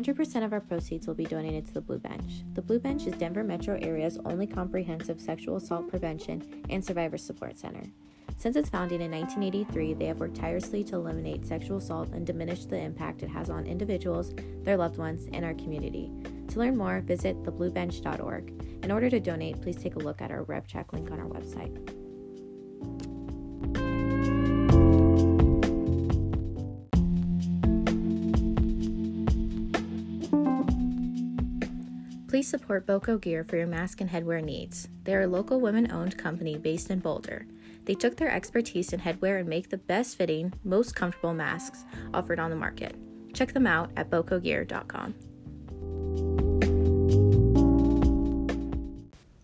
100% of our proceeds will be donated to the Blue Bench. The Blue Bench is Denver metro area's only comprehensive sexual assault prevention and survivor support center. Since its founding in 1983, they have worked tirelessly to eliminate sexual assault and diminish the impact it has on individuals, their loved ones, and our community. To learn more, visit thebluebench.org. In order to donate, please take a look at our RevTrak link on our website. Please support Boco Gear for your mask and headwear needs. They are a local women owned company based in Boulder. They took their expertise in headwear and make the best fitting, most comfortable masks offered on the market. Check them out at bocogear.com.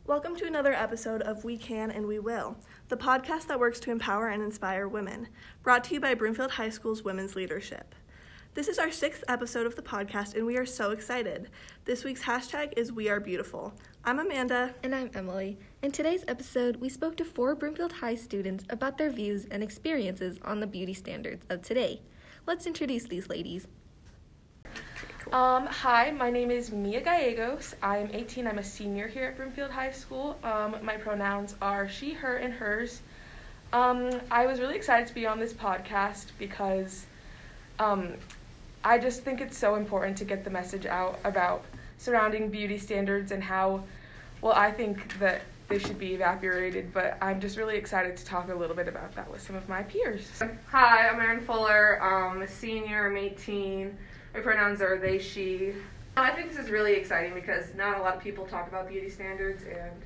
Welcome to another episode of We Can and We Will, the podcast that works to empower and inspire women, brought to you by Broomfield High School's Women's Leadership. This is our sixth episode of the podcast, and we are so excited. This week's hashtag is We Are Beautiful. I'm Amanda. And I'm Emily. In today's episode, we spoke to four Broomfield High students about their views and experiences on the beauty standards of today. Let's introduce these ladies. Um, hi, my name is Mia Gallegos. I'm 18. I'm a senior here at Broomfield High School. Um, my pronouns are she, her, and hers. Um, I was really excited to be on this podcast because um, I just think it's so important to get the message out about surrounding beauty standards and how, well, I think that they should be evaporated, but I'm just really excited to talk a little bit about that with some of my peers. Hi, I'm Erin Fuller. I'm a senior, I'm 18. My pronouns are they, she. I think this is really exciting because not a lot of people talk about beauty standards and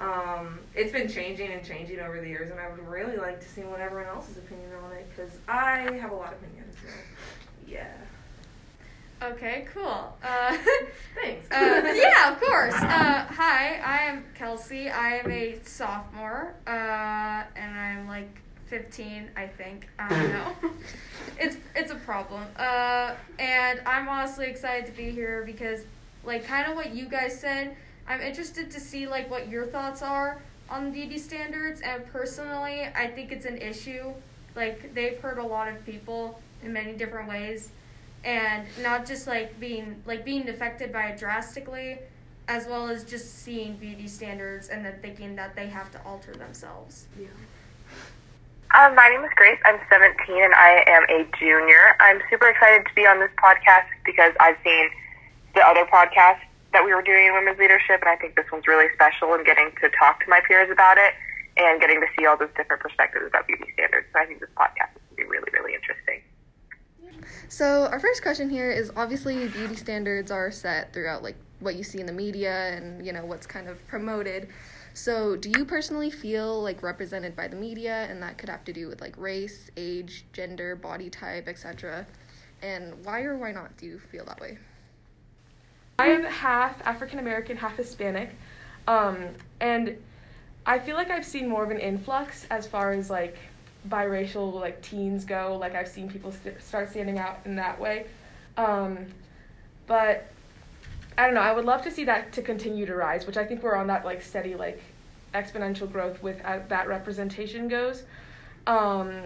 um, it's been changing and changing over the years, and I would really like to see what everyone else's opinion on it because I have a lot of opinions. So, yeah. Okay, cool. Uh, Thanks. uh, yeah, of course. Uh, hi, I am Kelsey. I am a sophomore, uh, and I'm like 15, I think. I don't know. it's it's a problem. Uh, and I'm honestly excited to be here because, like, kind of what you guys said. I'm interested to see like what your thoughts are on beauty standards. And personally, I think it's an issue. Like they've hurt a lot of people in many different ways and not just like being like being affected by it drastically as well as just seeing beauty standards and then thinking that they have to alter themselves yeah. Um, my name is Grace. I'm 17 and I am a junior. I'm super excited to be on this podcast because I've seen the other podcasts that we were doing in women's leadership, and I think this one's really special in getting to talk to my peers about it and getting to see all those different perspectives about beauty standards. So I think this podcast is going to be really, really interesting. So, our first question here is obviously beauty standards are set throughout like what you see in the media and, you know, what's kind of promoted. So, do you personally feel like represented by the media and that could have to do with like race, age, gender, body type, etc.? And why or why not do you feel that way? I am half African American, half Hispanic. Um, and I feel like I've seen more of an influx as far as like biracial like teens go. Like I've seen people st- start standing out in that way. Um, but I don't know. I would love to see that to continue to rise, which I think we're on that like steady like exponential growth with uh, that representation goes. Um,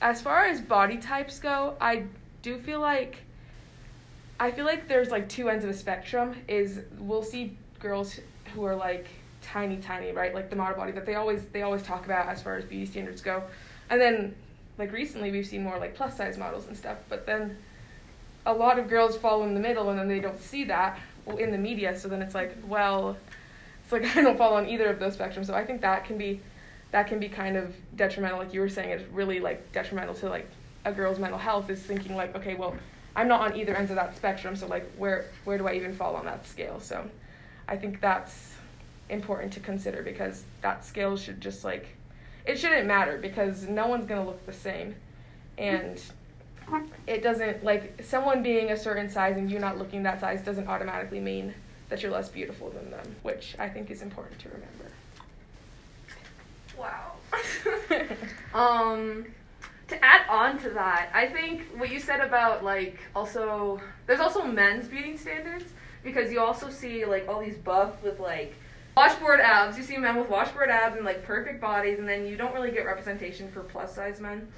as far as body types go, I do feel like I feel like there's like two ends of a spectrum. Is we'll see girls who are like tiny, tiny, right? Like the model body that they always they always talk about as far as beauty standards go. And then like recently we've seen more like plus size models and stuff. But then a lot of girls fall in the middle and then they don't see that in the media. So then it's like, well, it's like I don't fall on either of those spectrums. So I think that can be that can be kind of detrimental. Like you were saying, it's really like detrimental to like a girl's mental health is thinking like, okay, well, I'm not on either ends of that spectrum. So like, where where do I even fall on that scale? So I think that's important to consider because that scale should just like it shouldn't matter because no one's going to look the same. And it doesn't like someone being a certain size and you not looking that size doesn't automatically mean that you're less beautiful than them which i think is important to remember. Wow. Um to add on to that i think what you said about like also there's also men's beauty standards because you also see like all these buff with like washboard abs. You see men with washboard abs and like perfect bodies, and then you don't really get representation for plus size men.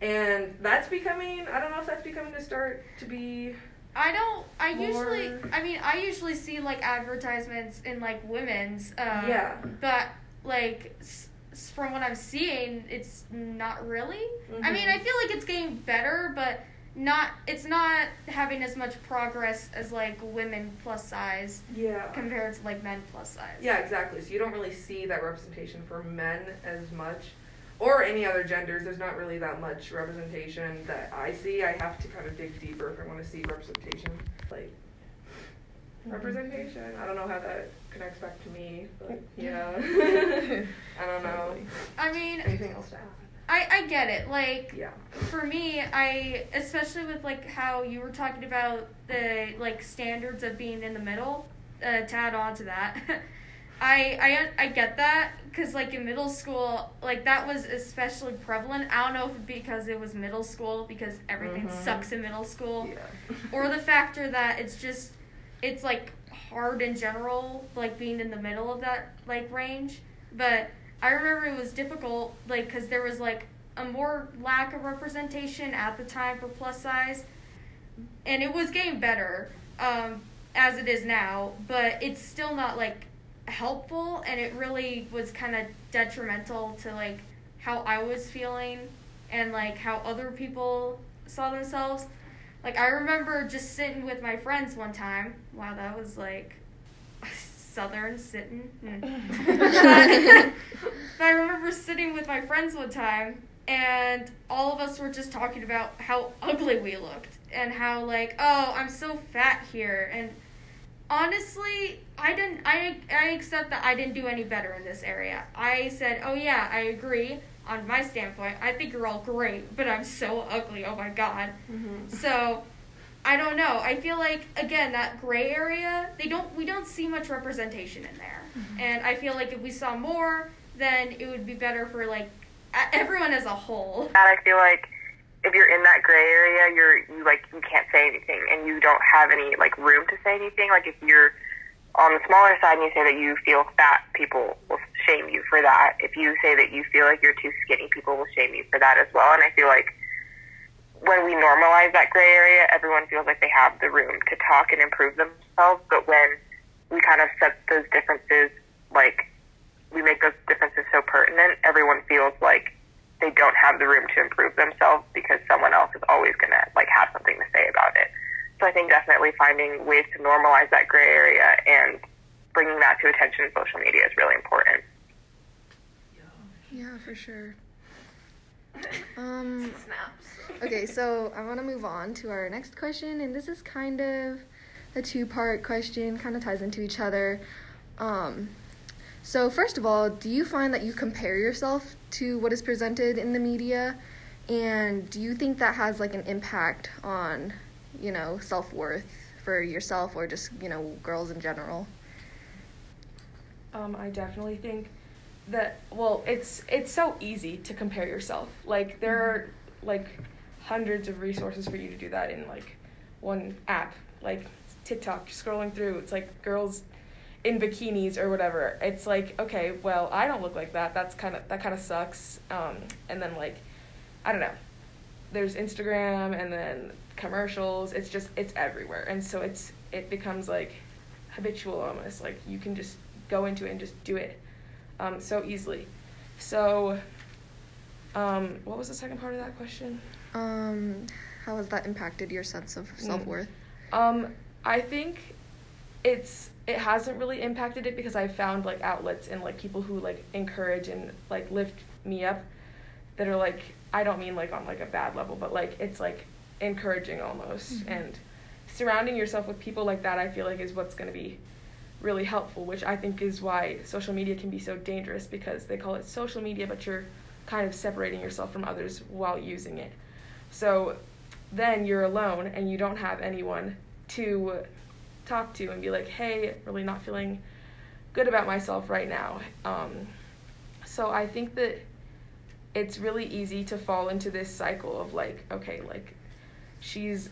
And that's becoming, I don't know if that's becoming to start to be I don't. I More- usually. I mean, I usually see like advertisements in like women's. Uh, Yeah. But like from what I'm seeing, it's not really. I mean. I feel like it's getting better, but not. It's not having as much progress as like women plus size Yeah. compared to like men plus size. Yeah, exactly. So you don't really see that representation for men as much, or any other genders. There's not really that much representation that I see. I have to kind of dig deeper if I want to see representation. Like mm-hmm. representation. I don't know how that connects back to me, but yeah. I don't know. I mean, Anything else to add? I I get it. Like Yeah. for me, I especially with like how you were talking about the like standards of being in the middle. Uh, to add on to that, I I I get that because like in middle school, like that was especially prevalent. I don't know if because it was middle school because everything Mhm. sucks in middle school, Yeah. or the factor that it's just it's like hard in general, like being in the middle of that like range. But I remember it was difficult, like because there was like a more lack of representation at the time for plus size, and it was getting better um, as it is now. But it's still not like helpful, and it really was kind of detrimental to like how I was feeling and like how other people saw themselves. Like I remember just sitting with my friends one time. Wow, that was like southern sitting. Mm. I remember sitting with my friends one time and all of us were just talking about how ugly we looked and how like, oh, I'm so fat here and honestly, I didn't I I accept that I didn't do any better in this area. I said, "Oh yeah, I agree." On my standpoint, I think you're all great, but I'm so ugly. Oh my god. So, I don't know. I feel like again that gray area, they don't we don't see much representation in there. Mm-hmm. And I feel like if we saw more, then it would be better for like everyone as a whole. that I feel like if you're in that gray area, you're you like you can't say anything and you don't have any like room to say anything. Like if you're on the smaller side and you say that you feel fat, people will shame you for that. If you say that you feel like you're too skinny, people will shame you for that as well. And I feel like when we normalize that gray area, everyone feels like they have the room to talk and improve themselves. But when we kind of set those differences, like we make those differences so pertinent, everyone feels like they don't have the room to improve themselves because someone else is always going to like have something to say about it. So I think definitely finding ways to normalize that gray area and bringing that to attention in social media is really important. Yeah, for sure. Um, Snaps. okay, so I want to move on to our next question, and this is kind of a two part question, kind of ties into each other. Um, so, first of all, do you find that you compare yourself to what is presented in the media? And do you think that has like an impact on, you know, self worth for yourself or just, you know, girls in general? Um, I definitely think that well, it's it's so easy to compare yourself. Like there are like hundreds of resources for you to do that in like one app, like TikTok. Scrolling through, it's like girls in bikinis or whatever. It's like okay, well, I don't look like that. That's kind of that kind of sucks. Um, and then like I don't know. There's Instagram and then commercials. It's just it's everywhere, and so it's it becomes like habitual almost. Like you can just go into it and just do it um, so easily. So, um, what was the second part of that question? Um, how has that impacted your sense of self worth? Um, I think it's it hasn't really impacted it because I found like outlets and like people who like encourage and like lift me up that are like I don't mean like on like a bad level, but like it's like encouraging almost and surrounding yourself with people like that I feel like is what's going to be really helpful, which I think is why social media can be so dangerous because they call it social media, but you're kind of separating yourself from others while using it. So then you're alone and you don't have anyone to talk to and be like, hey, really not feeling good about myself right now. Um, so I think that it's really easy to fall into this cycle of like, okay, like she's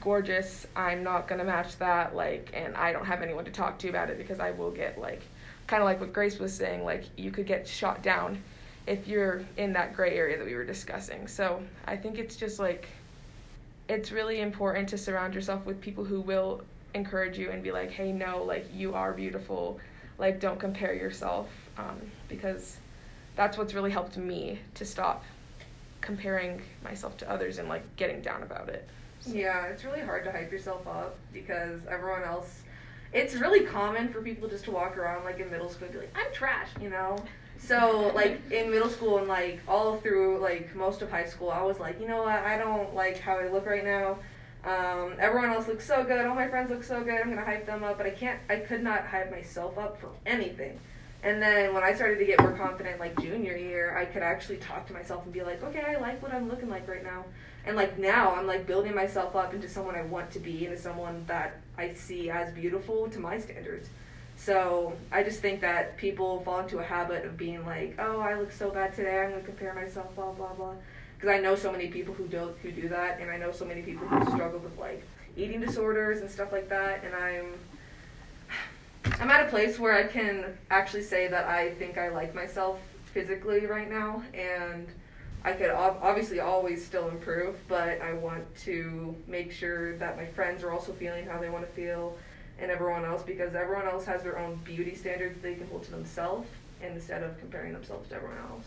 gorgeous, I'm not gonna match that, like, and I don't have anyone to talk to about it because I will get like, kind of like what Grace was saying, like you could get shot down if you're in that gray area that we were discussing. So I think it's just like it's really important to surround yourself with people who will encourage you and be like, hey, no, like you are beautiful. Like, don't compare yourself um, because that's what's really helped me to stop comparing myself to others and like getting down about it. Yeah, it's really hard to hype yourself up because everyone else. It's really common for people just to walk around like in middle school and be like, I'm trash, you know? So like in middle school and like all through like most of high school, I was like, you know what? I don't like how I look right now. Um, everyone else looks so good. All my friends look so good. I'm gonna hype them up, but I can't. I could not hype myself up for anything. And then when I started to get more confident, like junior year, I could actually talk to myself and be like, okay, I like what I'm looking like right now. And like now, I'm like building myself up into someone I want to be, into someone that I see as beautiful to my standards. So I just think that people fall into a habit of being like, oh, I look so bad today. I'm gonna compare myself, blah blah blah. Because I know so many people who do who do that, and I know so many people who struggle with like eating disorders and stuff like that. And I'm I'm at a place where I can actually say that I think I like myself physically right now, and I could obviously always still improve, but I want to make sure that my friends are also feeling how they want to feel and everyone else because everyone else has their own beauty standards they can hold to themselves instead of comparing themselves to everyone else.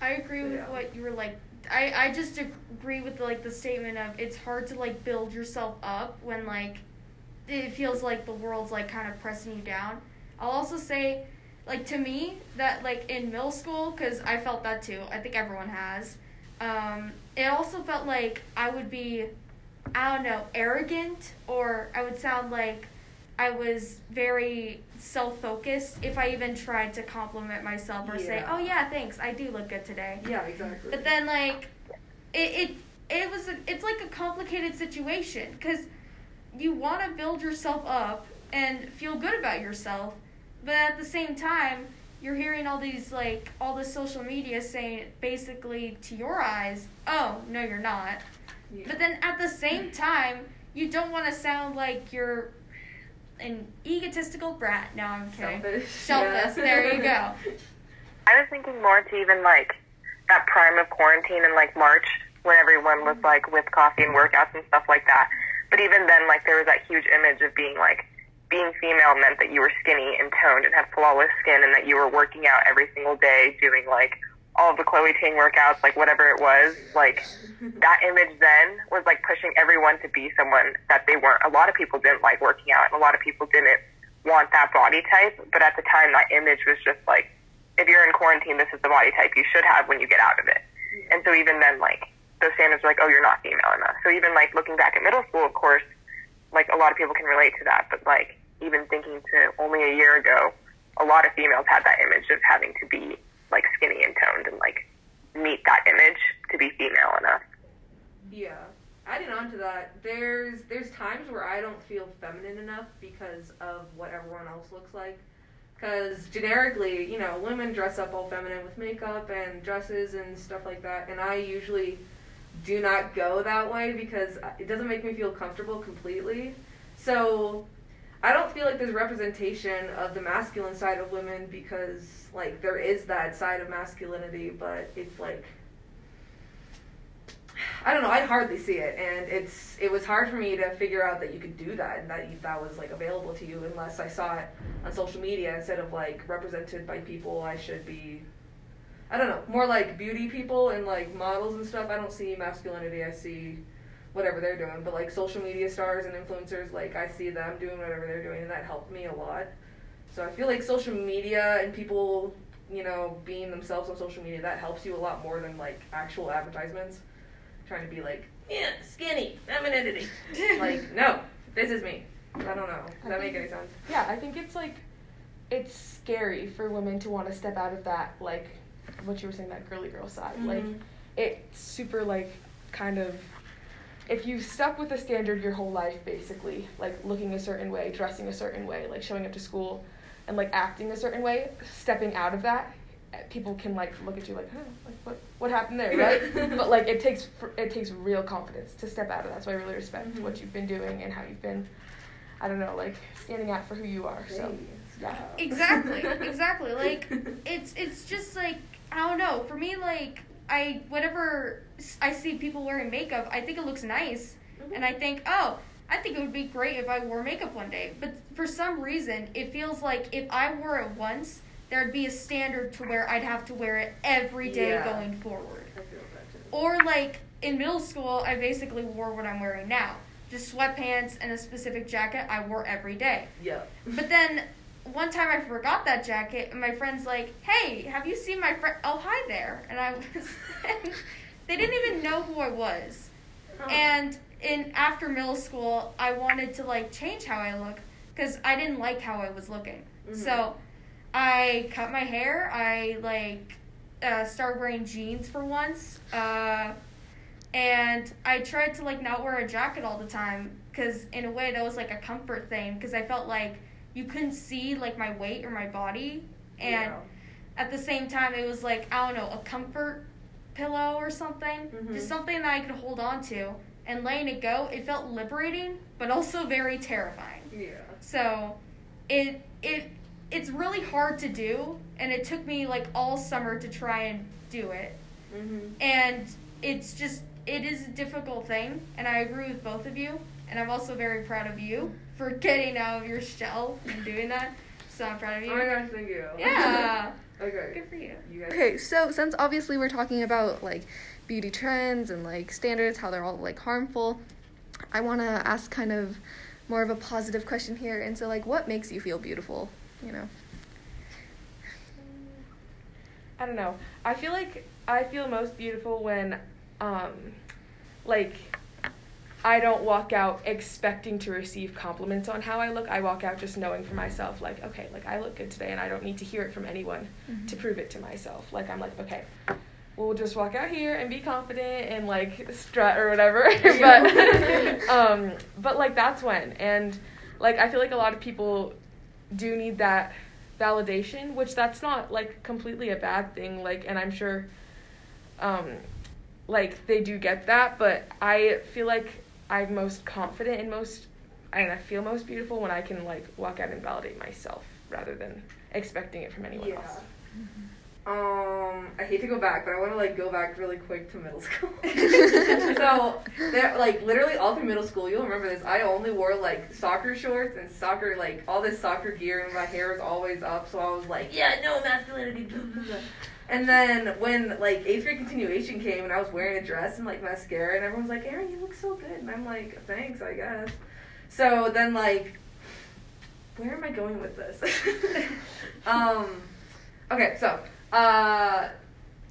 I agree with yeah. what you were like. I, I just agree with the, like the statement of it's hard to like build yourself up when like it feels like the world's like kind of pressing you down. I'll also say like to me that like in middle school because I felt that too. I think everyone has. Um, it also felt like I would be I don't know arrogant or I would sound like I was very self focused if I even tried to compliment myself or yeah. say, "Oh yeah, thanks, I do look good today." Yeah, exactly. But then like, it it it was a, it's like a complicated situation because you want to build yourself up and feel good about yourself, but at the same time, you're hearing all these like all the social media saying basically to your eyes, "Oh no, you're not." Yeah. But then at the same time, you don't want to sound like you're an egotistical brat. No, I'm kidding. Selfish. Selfish. Yeah. There you go. I was thinking more to even like that prime of quarantine in like March when everyone was mm-hmm. like with coffee and workouts and stuff like that. But even then, like there was that huge image of being like being female meant that you were skinny and toned and had flawless skin and that you were working out every single day doing like all of the Chloe Ting workouts, like whatever it was, like that image then was like pushing everyone to be someone that they weren't. A lot of people didn't like working out, and a lot of people didn't want that body type. But at the time, that image was just like, if you're in quarantine, this is the body type you should have when you get out of it. And so even then, like those standards were like, oh, you're not female enough. So even like looking back at middle school, of course, like a lot of people can relate to that. But like even thinking to only a year ago, a lot of females had that image of having to be like skinny and toned and like meet that image to be female enough. Yeah. Adding on to that, there's there's times where I don't feel feminine enough because of what everyone else looks like. Because generically, you know, women dress up all feminine with makeup and dresses and stuff like that, and I usually do not go that way because it doesn't make me feel comfortable completely. So I don't feel like there's representation of the masculine side of women because like there is that side of masculinity, but it's like I don't know. I hardly see it, and it's it was hard for me to figure out that you could do that and that that was like available to you unless I saw it on social media instead of like represented by people I should be. I don't know, more like beauty people and like models and stuff. I don't see masculinity. I see whatever they're doing. But like social media stars and influencers, like I see them doing whatever they're doing, and that helped me a lot. So I feel like social media and people, you know, being themselves on social media, that helps you a lot more than like actual advertisements. Trying to be like, yeah, skinny, I'm an femininity. like, no, this is me. I don't know. Does I that think, make any sense? Yeah, I think it's like, it's scary for women to want to step out of that, like, what you were saying, that girly girl side. Mm-hmm. Like, it's super, like, kind of if you've stuck with a standard your whole life basically like looking a certain way dressing a certain way like showing up to school and like acting a certain way stepping out of that people can like look at you like, huh, like what what happened there, right? but like it takes it takes real confidence to step out of that. So I really respect mm-hmm. what you've been doing and how you've been, I don't know, like standing out for who you are. So yeah. Exactly, exactly. Like it's it's just like I don't know. For me, like I whenever I see people wearing makeup, I think it looks nice, mm-hmm. and I think, oh, I think it would be great if I wore makeup one day. But for some reason, it feels like if I wore it once, there'd be a standard to where I'd have to wear it every day Yeah. going forward. I feel that too. Or like in middle school, I basically wore what I'm wearing now. Just sweatpants and a specific jacket I wore every day. Yep. But then one time I forgot that jacket, and my friend's like, "Hey, have you seen my friend? Oh, hi there." And I was, and they didn't even know who I was. Oh. And in after middle school, I wanted to like change how I look because I didn't like how I was looking. Mhm. So I cut my hair. I like uh, started wearing jeans for once. Uh, and I tried to like not wear a jacket all the time because in a way that was like a comfort thing because I felt like you couldn't see like my weight or my body and Yeah. at the same time it was like I don't know a comfort pillow or something Mhm. just something that I could hold on to and letting it go it felt liberating but also very terrifying Yeah. so it it it's really hard to do and it took me like all summer to try and do it Mhm. and it's just it is a difficult thing and i agree with both of you and i'm also very proud of you for getting out of your shell and doing that so i'm proud of you. Oh my you gosh, thank you. yeah okay. good for you You guys. Okay, so since obviously we're talking about like beauty trends and like standards, how they're all like harmful, I want to ask kind of more of a positive question here. And so, like, what makes you feel beautiful? You know? I don't know. I feel like I feel most beautiful when, um, like, I don't walk out expecting to receive compliments on how I look. I walk out just knowing for myself, like, okay, like I look good today, and I don't need to hear it from anyone to prove it to myself. Like, I'm like, okay, we'll just walk out here and be confident and like strut or whatever. but, um, but like that's when, and like I feel like a lot of people do need that validation, which that's not like completely a bad thing. Like, and I'm sure, um, like they do get that, but I feel like I'm most confident and most, and I feel most beautiful when I can like walk out and validate myself rather than expecting it from anyone Yeah. else. Um, I hate to go back, but I want to like go back really quick to middle school. so, there, like literally all through middle school, you'll remember this. I only wore like soccer shorts and soccer like all this soccer gear, and my hair was always up. So I was like, yeah, no masculinity. And then when like eighth grade continuation came, and I was wearing a dress and like mascara, and everyone's like, Erin, you look so good, and I'm like, thanks, I guess. So then like, where am I going with this? um, okay, so uh,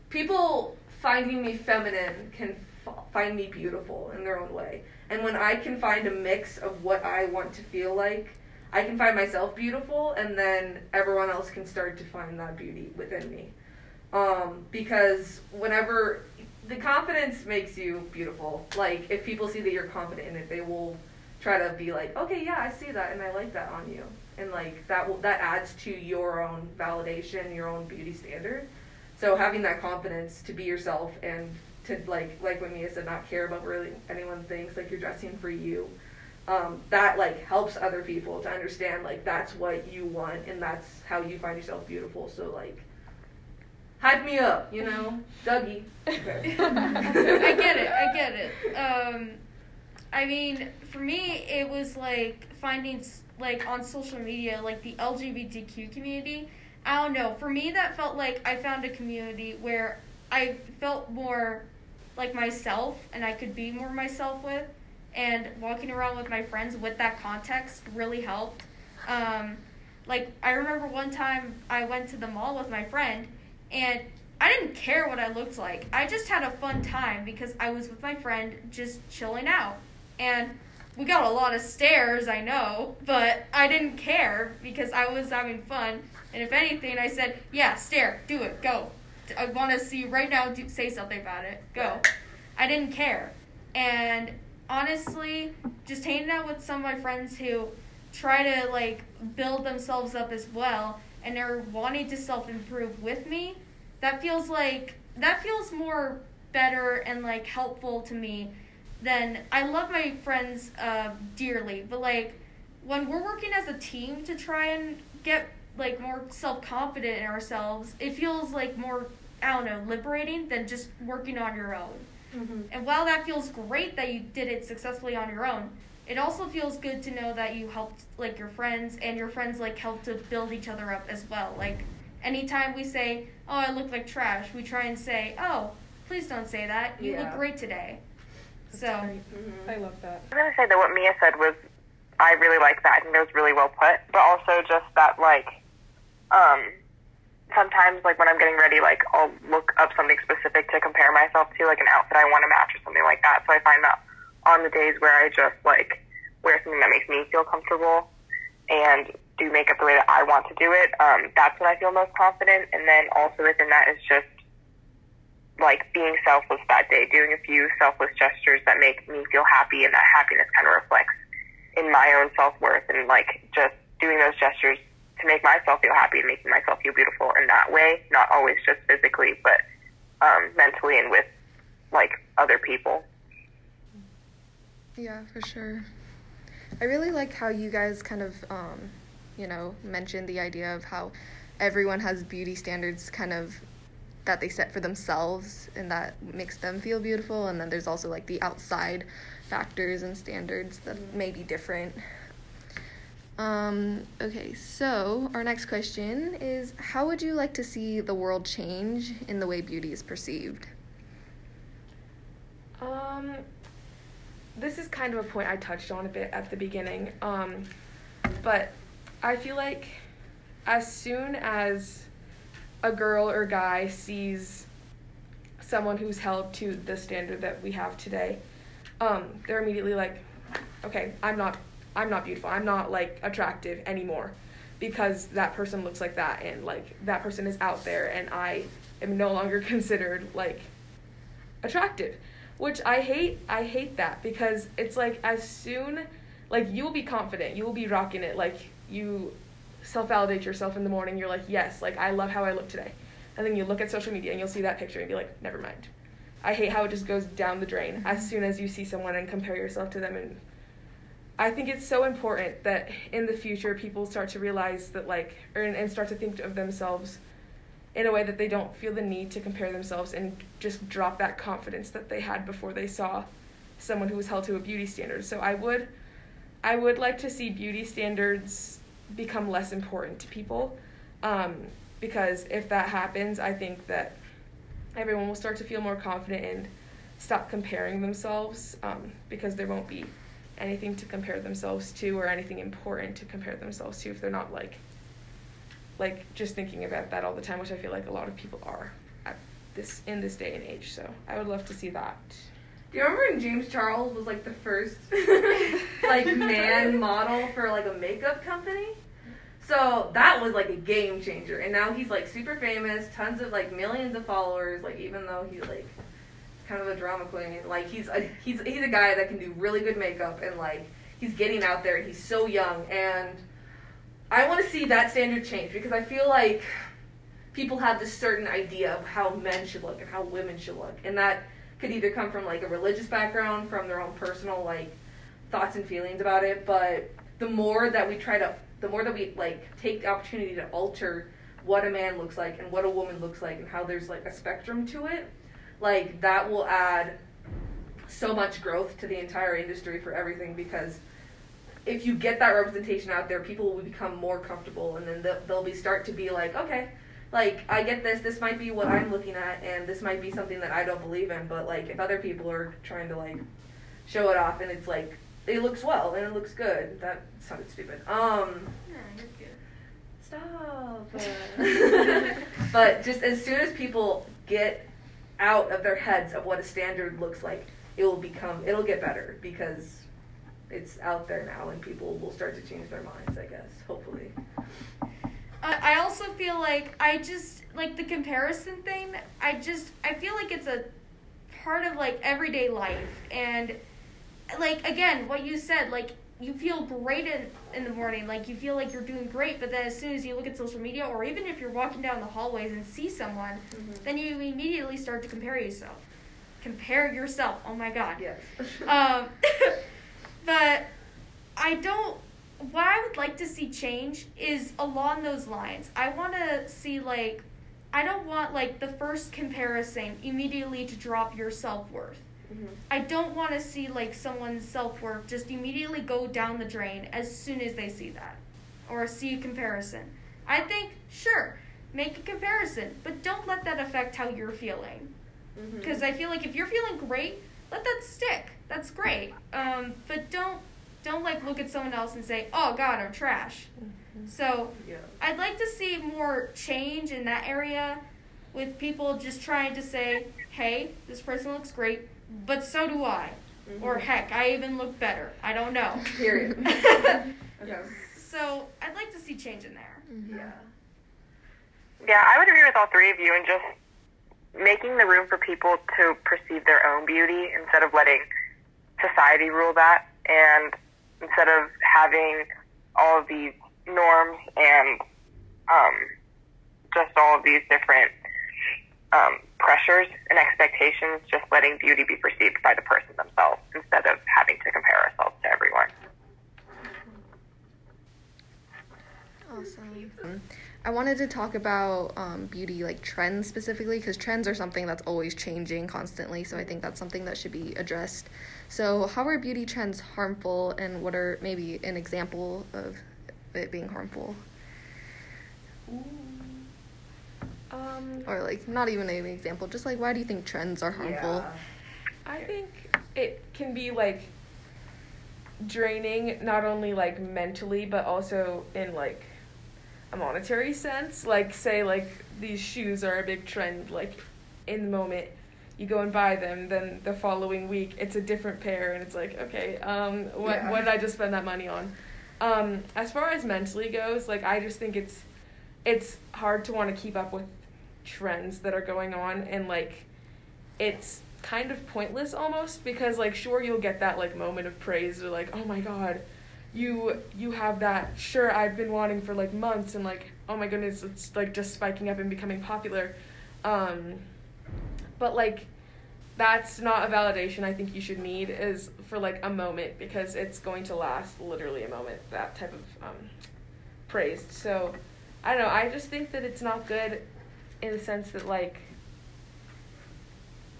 people finding me feminine can f- find me beautiful in their own way. And when I can find a mix of what I want to feel like, I can find myself beautiful, and then everyone else can start to find that beauty within me. Um, because whenever the confidence makes you beautiful, like if people see that you're confident in it, they will try to be like, okay, yeah, I see that, and I like that on you, and like that will that adds to your own validation, your own beauty standard. So having that confidence to be yourself and to like like what Mia said, not care about really anyone thinks, like you're dressing for you. Um, that like helps other people to understand like that's what you want and that's how you find yourself beautiful. So like hype me up, you know, Dougie. Okay. I get it. I get it. Um, I mean, for me, it was like finding like on social media, like the LGBTQ community. I don't know. For me, that felt like I found a community where I felt more like myself, and I could be more myself with. And walking around with my friends with that context really helped. Um, like I remember one time I went to the mall with my friend, and I didn't care what I looked like. I just had a fun time because I was with my friend just chilling out. And we got a lot of stares, I know, but I didn't care because I was having fun. And if anything, I said, "Yeah, stare, do it, go. I want to see right now. Do, say something about it. Go." I didn't care, and honestly, just hanging out with some of my friends who try to like build themselves up as well, and they're wanting to self improve with me. That feels like that feels more better and like helpful to me than I love my friends uh, dearly, but like when we're working as a team to try and get like more self confident in ourselves, it feels like more I don't know, liberating than just working on your own. And while that feels great that you did it successfully on your own, it also feels good to know that you helped like your friends and your friends like help to build each other up as well. Like anytime we say, "Oh, I look like trash," we try and say, "Oh, please don't say that. You Yeah. look great today." so Mm-hmm. I love that. I was gonna say that what Mia said was, I really like that. I think that was really well put. But also just that like, um, sometimes like when I'm getting ready, like I'll look up something specific to compare myself to, like an outfit I want to match or something like that. So I find that on the days where I just like wear something that makes me feel comfortable and do makeup the way that I want to do it, um, that's when I feel most confident. And then also within that is just like being selfless that day, doing a few selfless gestures that make me feel happy, and that happiness kind of reflects in my own self worth, and like just doing those gestures to make myself feel happy and making myself feel beautiful in that way, not always just physically, but um, mentally and with like other people. Yeah, for sure. I really like how you guys kind of, um, you know, mentioned the idea of how everyone has beauty standards kind of that they set for themselves and that makes them feel beautiful. And then there's also like the outside factors and standards that may be different. Um, okay, so our next question is How would you like to see the world change in the way beauty is perceived? Um, this is kind of a point I touched on a bit at the beginning. Um, but I feel like as soon as a girl or guy sees someone who's held to the standard that we have today, um, they're immediately like, okay, I'm not, I'm not beautiful. I'm not like attractive anymore because that person looks like that and like that person is out there and I am no longer considered like attractive which i hate i hate that because it's like as soon like you will be confident you will be rocking it like you self-validate yourself in the morning you're like yes like i love how i look today. And then you look at social media and you'll see that picture and be like never mind. I hate how it just goes down the drain as soon as you see someone and compare yourself to them. And i think it's so important that in the future people start to realize that like or, and start to think of themselves in a way that they don't feel the need to compare themselves and just drop that confidence that they had before they saw someone who was held to a beauty standard. So I would I would like to see beauty standards become less important to people. Um, because if that happens, I think that everyone will start to feel more confident and stop comparing themselves um, because there won't be anything to compare themselves to or anything important to compare themselves to if they're not like like just thinking about that all the time, which I feel like a lot of people are at this in this day and age. So I would love to see that. Do you remember when James Charles was like the first like man model for like a makeup company? So that was like a game changer, and now he's like super famous, tons of like millions of followers. Like even though he's like kind of a drama queen, like he's a he's he's a guy that can do really good makeup, and like he's getting out there, and he's so young, and I want to see that standard change because I feel like people have this certain idea of how men should look and how women should look, and that could either come from like a religious background, from their own personal like thoughts and feelings about it. But the more that we try to, the more that we like take the opportunity to alter what a man looks like and what a woman looks like and how there's like a spectrum to it, like that will add so much growth to the entire industry for everything because if you get that representation out there, people will become more comfortable, and then they'll, they'll be start to be like, okay, like I get this. This might be what I'm looking at, and this might be something that I don't believe in. But like, if other people are trying to like show it off, and it's like it looks well and it looks good. That sounded stupid. Um, stop. but just as soon as people get out of their heads of what a standard looks like, it will become it'll get better because it's out there now and people will start to change their minds, I guess, hopefully. I I also feel like I just like the comparison thing. I just I feel like it's a part of like everyday life and like again what you said like you feel great in, in the morning like you feel like you're doing great but then as soon as you look at social media or even if you're walking down the hallways and see someone then you immediately start to compare yourself compare yourself oh my god Yes. um, but I don't. What I would like to see change is along those lines. I want to see like I don't want like the first comparison immediately to drop your self worth. Mhm. I don't want to see like someone's self worth just immediately go down the drain as soon as they see that or see a comparison. I think, sure, make a comparison, but don't let that affect how you're feeling. Mhm. Because I feel like if you're feeling great, let that stick. That's great. Um, but don't don't like look at someone else and say, "Oh God, I'm trash." So Yeah. I'd like to see more change in that area, with people just trying to say, "Hey, this person looks great, but so do I," or Mhm. "Heck, I even look better." I don't know. Period. okay. so I'd like to see change in there. Yeah. Yeah, I would agree with all three of you and just making the room for people to perceive their own beauty instead of letting society rule that and instead of having all of these norms and um, just all of these different um, pressures and expectations, just letting beauty be perceived by the person themselves instead of having to compare ourselves to everyone. Awesome. I wanted to talk about um, beauty, like trends specifically, because trends are something that's always changing constantly. So I think that's something that should be addressed. So, how are beauty trends harmful, and what are maybe an example of it being harmful? Um, Or, like, not even an example, just like, why do you think trends are harmful? Yeah. I think it can be like draining, not only like mentally, but also in like a monetary sense. Like, say, like these shoes are a big trend, like in the moment you go and buy them, then the following week it's a different pair, and it's like, okay, um, what Yeah. what did I just spend that money on? Um, as far as mentally goes, like I just think it's it's hard to want to keep up with trends that are going on, and like it's kind of pointless almost because like sure you'll get that like moment of praise or like oh my god you you have that sure I've been wanting for like months and like oh my goodness it's like just spiking up and becoming popular um but like that's not a validation I think you should need is for like a moment because it's going to last literally a moment that type of um praised so I don't know I just think that it's not good in the sense that like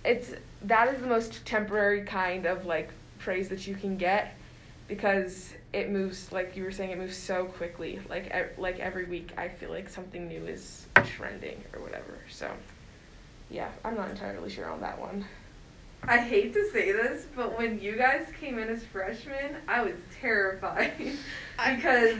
it's that is the most temporary kind of like praise that you can get because it moves like you were saying it moves so quickly. Like like every week I feel like something new is trending or whatever so yeah I'm not entirely sure on that one I hate to say this, but when you guys came in as freshmen, I was terrified because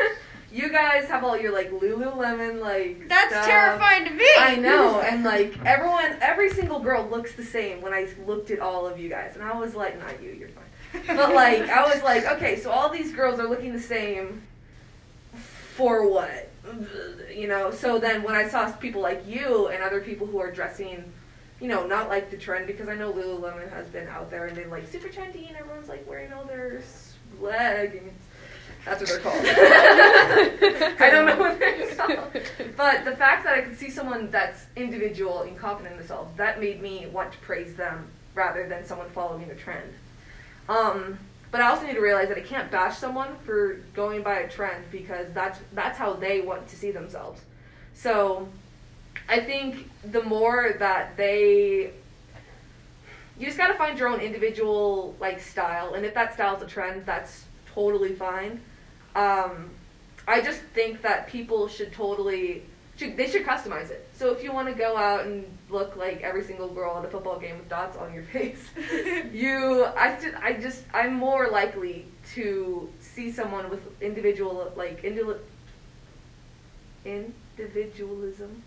you guys have all your like Lululemon like. That's stuff. terrifying to me. I know, and like everyone, every single girl looks the same when I looked at all of you guys, and I was like, not you, you're fine. But like, I was like, okay, so all these girls are looking the same. For what? You know. So then when I saw people like you and other people who are dressing you know, not like the trend because I know Lululemon has been out there and been like super trendy and everyone's like wearing all their leggings. That's what they're called. I don't know what they're called. But the fact that I could see someone that's individual and confident in themselves, that made me want to praise them rather than someone following a trend. Um, but I also need to realize that I can't bash someone for going by a trend because that's that's how they want to see themselves. So I think the more that they you just gotta find your own individual like style and if that style's a trend that's totally fine um, i just think that people should totally should they should customize it so if you want to go out and look like every single girl at a football game with dots on your face you i just i just i'm more likely to see someone with individual like individual individualism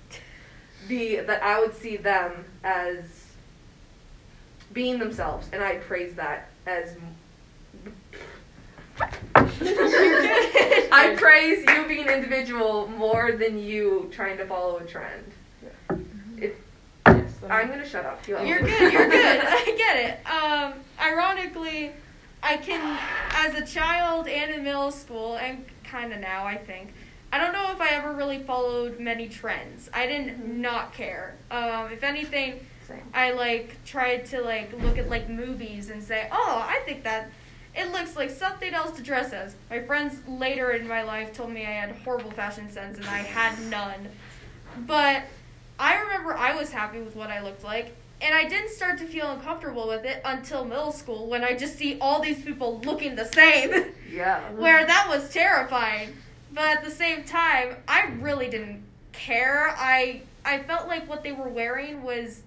be that I would see them as being themselves, and I praise that as. I praise you being an individual more than you trying to follow a trend. If yes, I'm gonna shut up. You You're good. You're good. I get it. Um, ironically, I can, as a child and in middle school, and kind of now, I think. I don't know if I ever really followed many trends. I didn't not care. Um, if anything, Same. I like tried to like look at like movies and say, oh, I think that it looks like something else to dress as. My friends later in my life told me I had horrible fashion sense and I had none. But I remember I was happy with what I looked like. And I didn't start to feel uncomfortable with it until middle school when I just see all these people looking the same. Yeah. where that was terrifying. But at the same time, I really didn't care. I I felt like what they were wearing was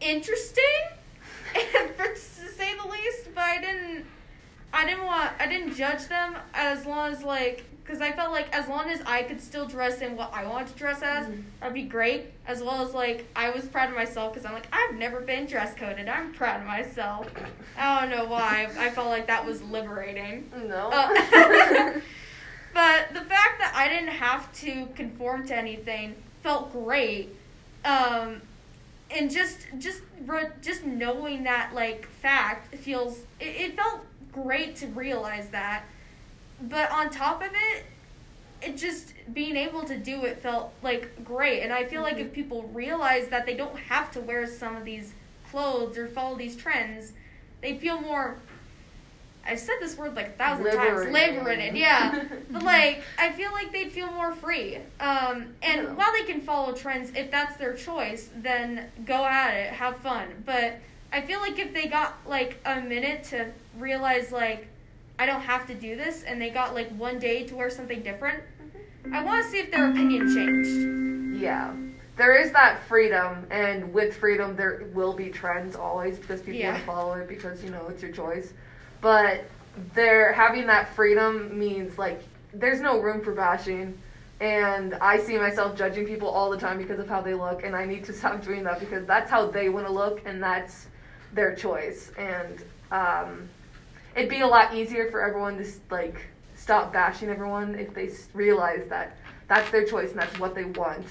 interesting, to say the least. But I didn't. I didn't want. I didn't judge them as long as like because I felt like as long as I could still dress in what I wanted to dress as, that'd be great. As well as like I was proud of myself because I'm like I've never been dress coded. I'm proud of myself. I don't know why. I felt like that was liberating. No. Uh, but the fact that I didn't have to conform to anything felt great. Um, and just just just knowing that like fact feels it, it felt great to realize that. But on top of it, it just being able to do it felt like great. And I feel like if people realize that they don't have to wear some of these clothes or follow these trends, they feel more I've said this word like a thousand times. Liberated. Liberated, yeah. but like, I feel like they'd feel more free. Um, and Yeah. while they can follow trends, if that's their choice, then go at it, have fun. But I feel like if they got like a minute to realize like, I don't have to do this, and they got like one day to wear something different, I want to see if their opinion changed. Yeah. There is that freedom, and with freedom, there will be trends always because people Yeah. want to follow it because, you know, it's your choice. But there having that freedom means, like, there's no room for bashing. And I see myself judging people all the time because of how they look, and I need to stop doing that because that's how they want to look, and that's their choice. And um, it'd be a lot easier for everyone to, like, stop bashing everyone if they realize that that's their choice and that's what they want.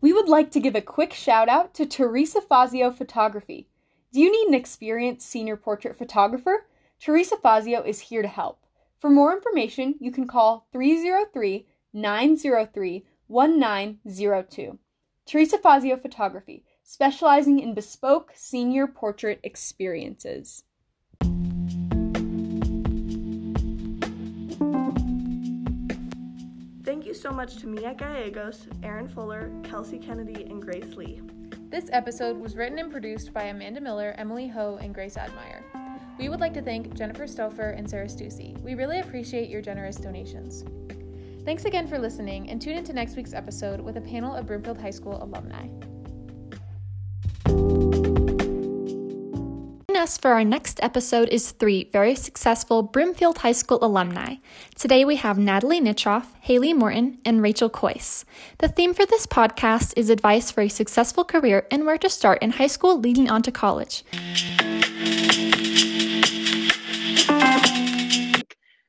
We would like to give a quick shout out to Teresa Fazio Photography. Do you need an experienced senior portrait photographer? Teresa Fazio is here to help. For more information, you can call 303 903 1902. Teresa Fazio Photography, specializing in bespoke senior portrait experiences. Thank you so much to Mia Gallegos, Aaron Fuller, Kelsey Kennedy, and Grace Lee. This episode was written and produced by Amanda Miller, Emily Ho, and Grace Admire. We would like to thank Jennifer Stouffer and Sarah Stussy. We really appreciate your generous donations. Thanks again for listening, and tune into next week's episode with a panel of Broomfield High School alumni. Us for our next episode is three very successful Broomfield High School alumni. Today we have Natalie Nitroff, Haley Morton, and Rachel Coyce. The theme for this podcast is advice for a successful career and where to start in high school leading on to college.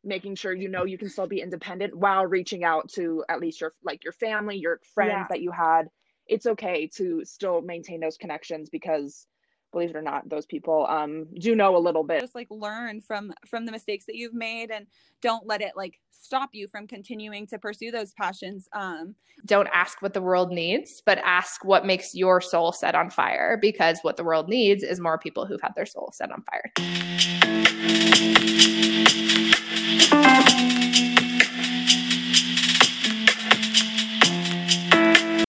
making sure you know you can still be independent while reaching out to at least your like your family your friends Yeah. that you had it's okay to still maintain those connections because believe it or not those people um do know a little bit just like learn from from the mistakes that you've made and don't let it like stop you from continuing to pursue those passions um don't ask what the world needs, but ask what makes your soul set on fire because what the world needs is more people who've had their soul set on fire.